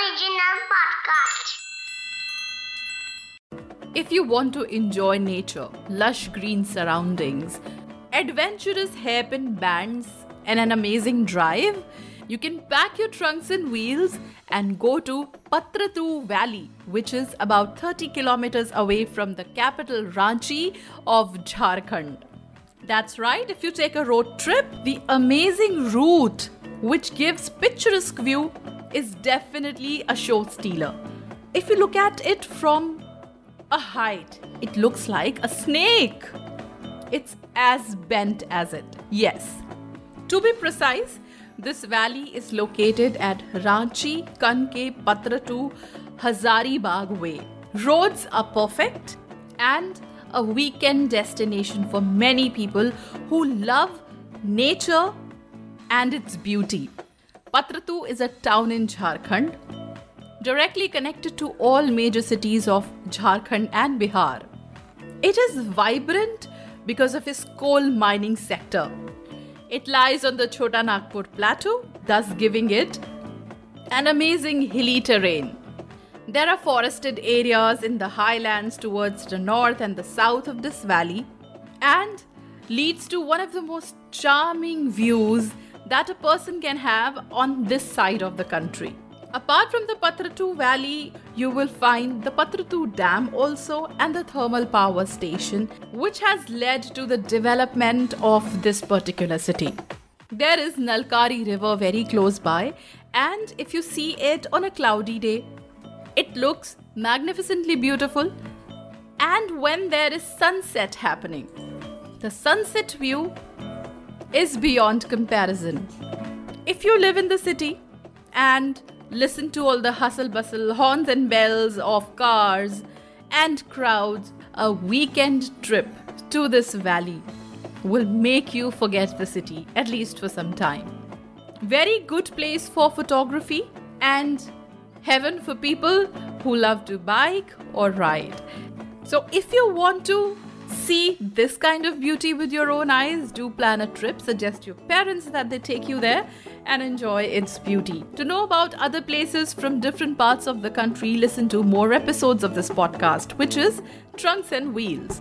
Original podcast. If you want to enjoy nature, lush green surroundings, adventurous hairpin bands, and an amazing drive, you can pack your trunks and wheels and go to Patratu Valley, which is about 30 kilometers away from the capital Ranchi of Jharkhand. That's right, if you take a road trip, the amazing route which gives picturesque view is definitely a show stealer. If you look at it from a height, it looks like a snake. It's as bent as it. Yes. To be precise, this valley is located at Ranchi Kanke Patratu Hazaribagh Way. Roads are perfect and a weekend destination for many people who love nature and its beauty. Patratu is a town in Jharkhand, directly connected to all major cities of Jharkhand and Bihar. It is vibrant because of its coal mining sector. It lies on the Chota Nagpur plateau, thus giving it an amazing hilly terrain. There are forested areas in the highlands towards the north and the south of this valley, and leads to one of the most charming views that a person can have on this side of the country. Apart from the Patratu Valley, you will find the Patratu Dam also and the thermal power station, which has led to the development of this particular city. There is Nalkari River very close by, and if you see it on a cloudy day, it looks magnificently beautiful. And when there is sunset happening, the sunset view is beyond comparison. If you live in the city and listen to all the hustle bustle, horns and bells of cars and crowds, a weekend trip to this valley will make you forget the city, at least for some time. Very good place for photography and heaven for people who love to bike or ride. So, if you want to see this kind of beauty with your own eyes, do plan a trip. Suggest your parents that they take you there and enjoy its beauty. To know about other places from different parts of the country, listen to more episodes of this podcast, which is Trunks and Wheels.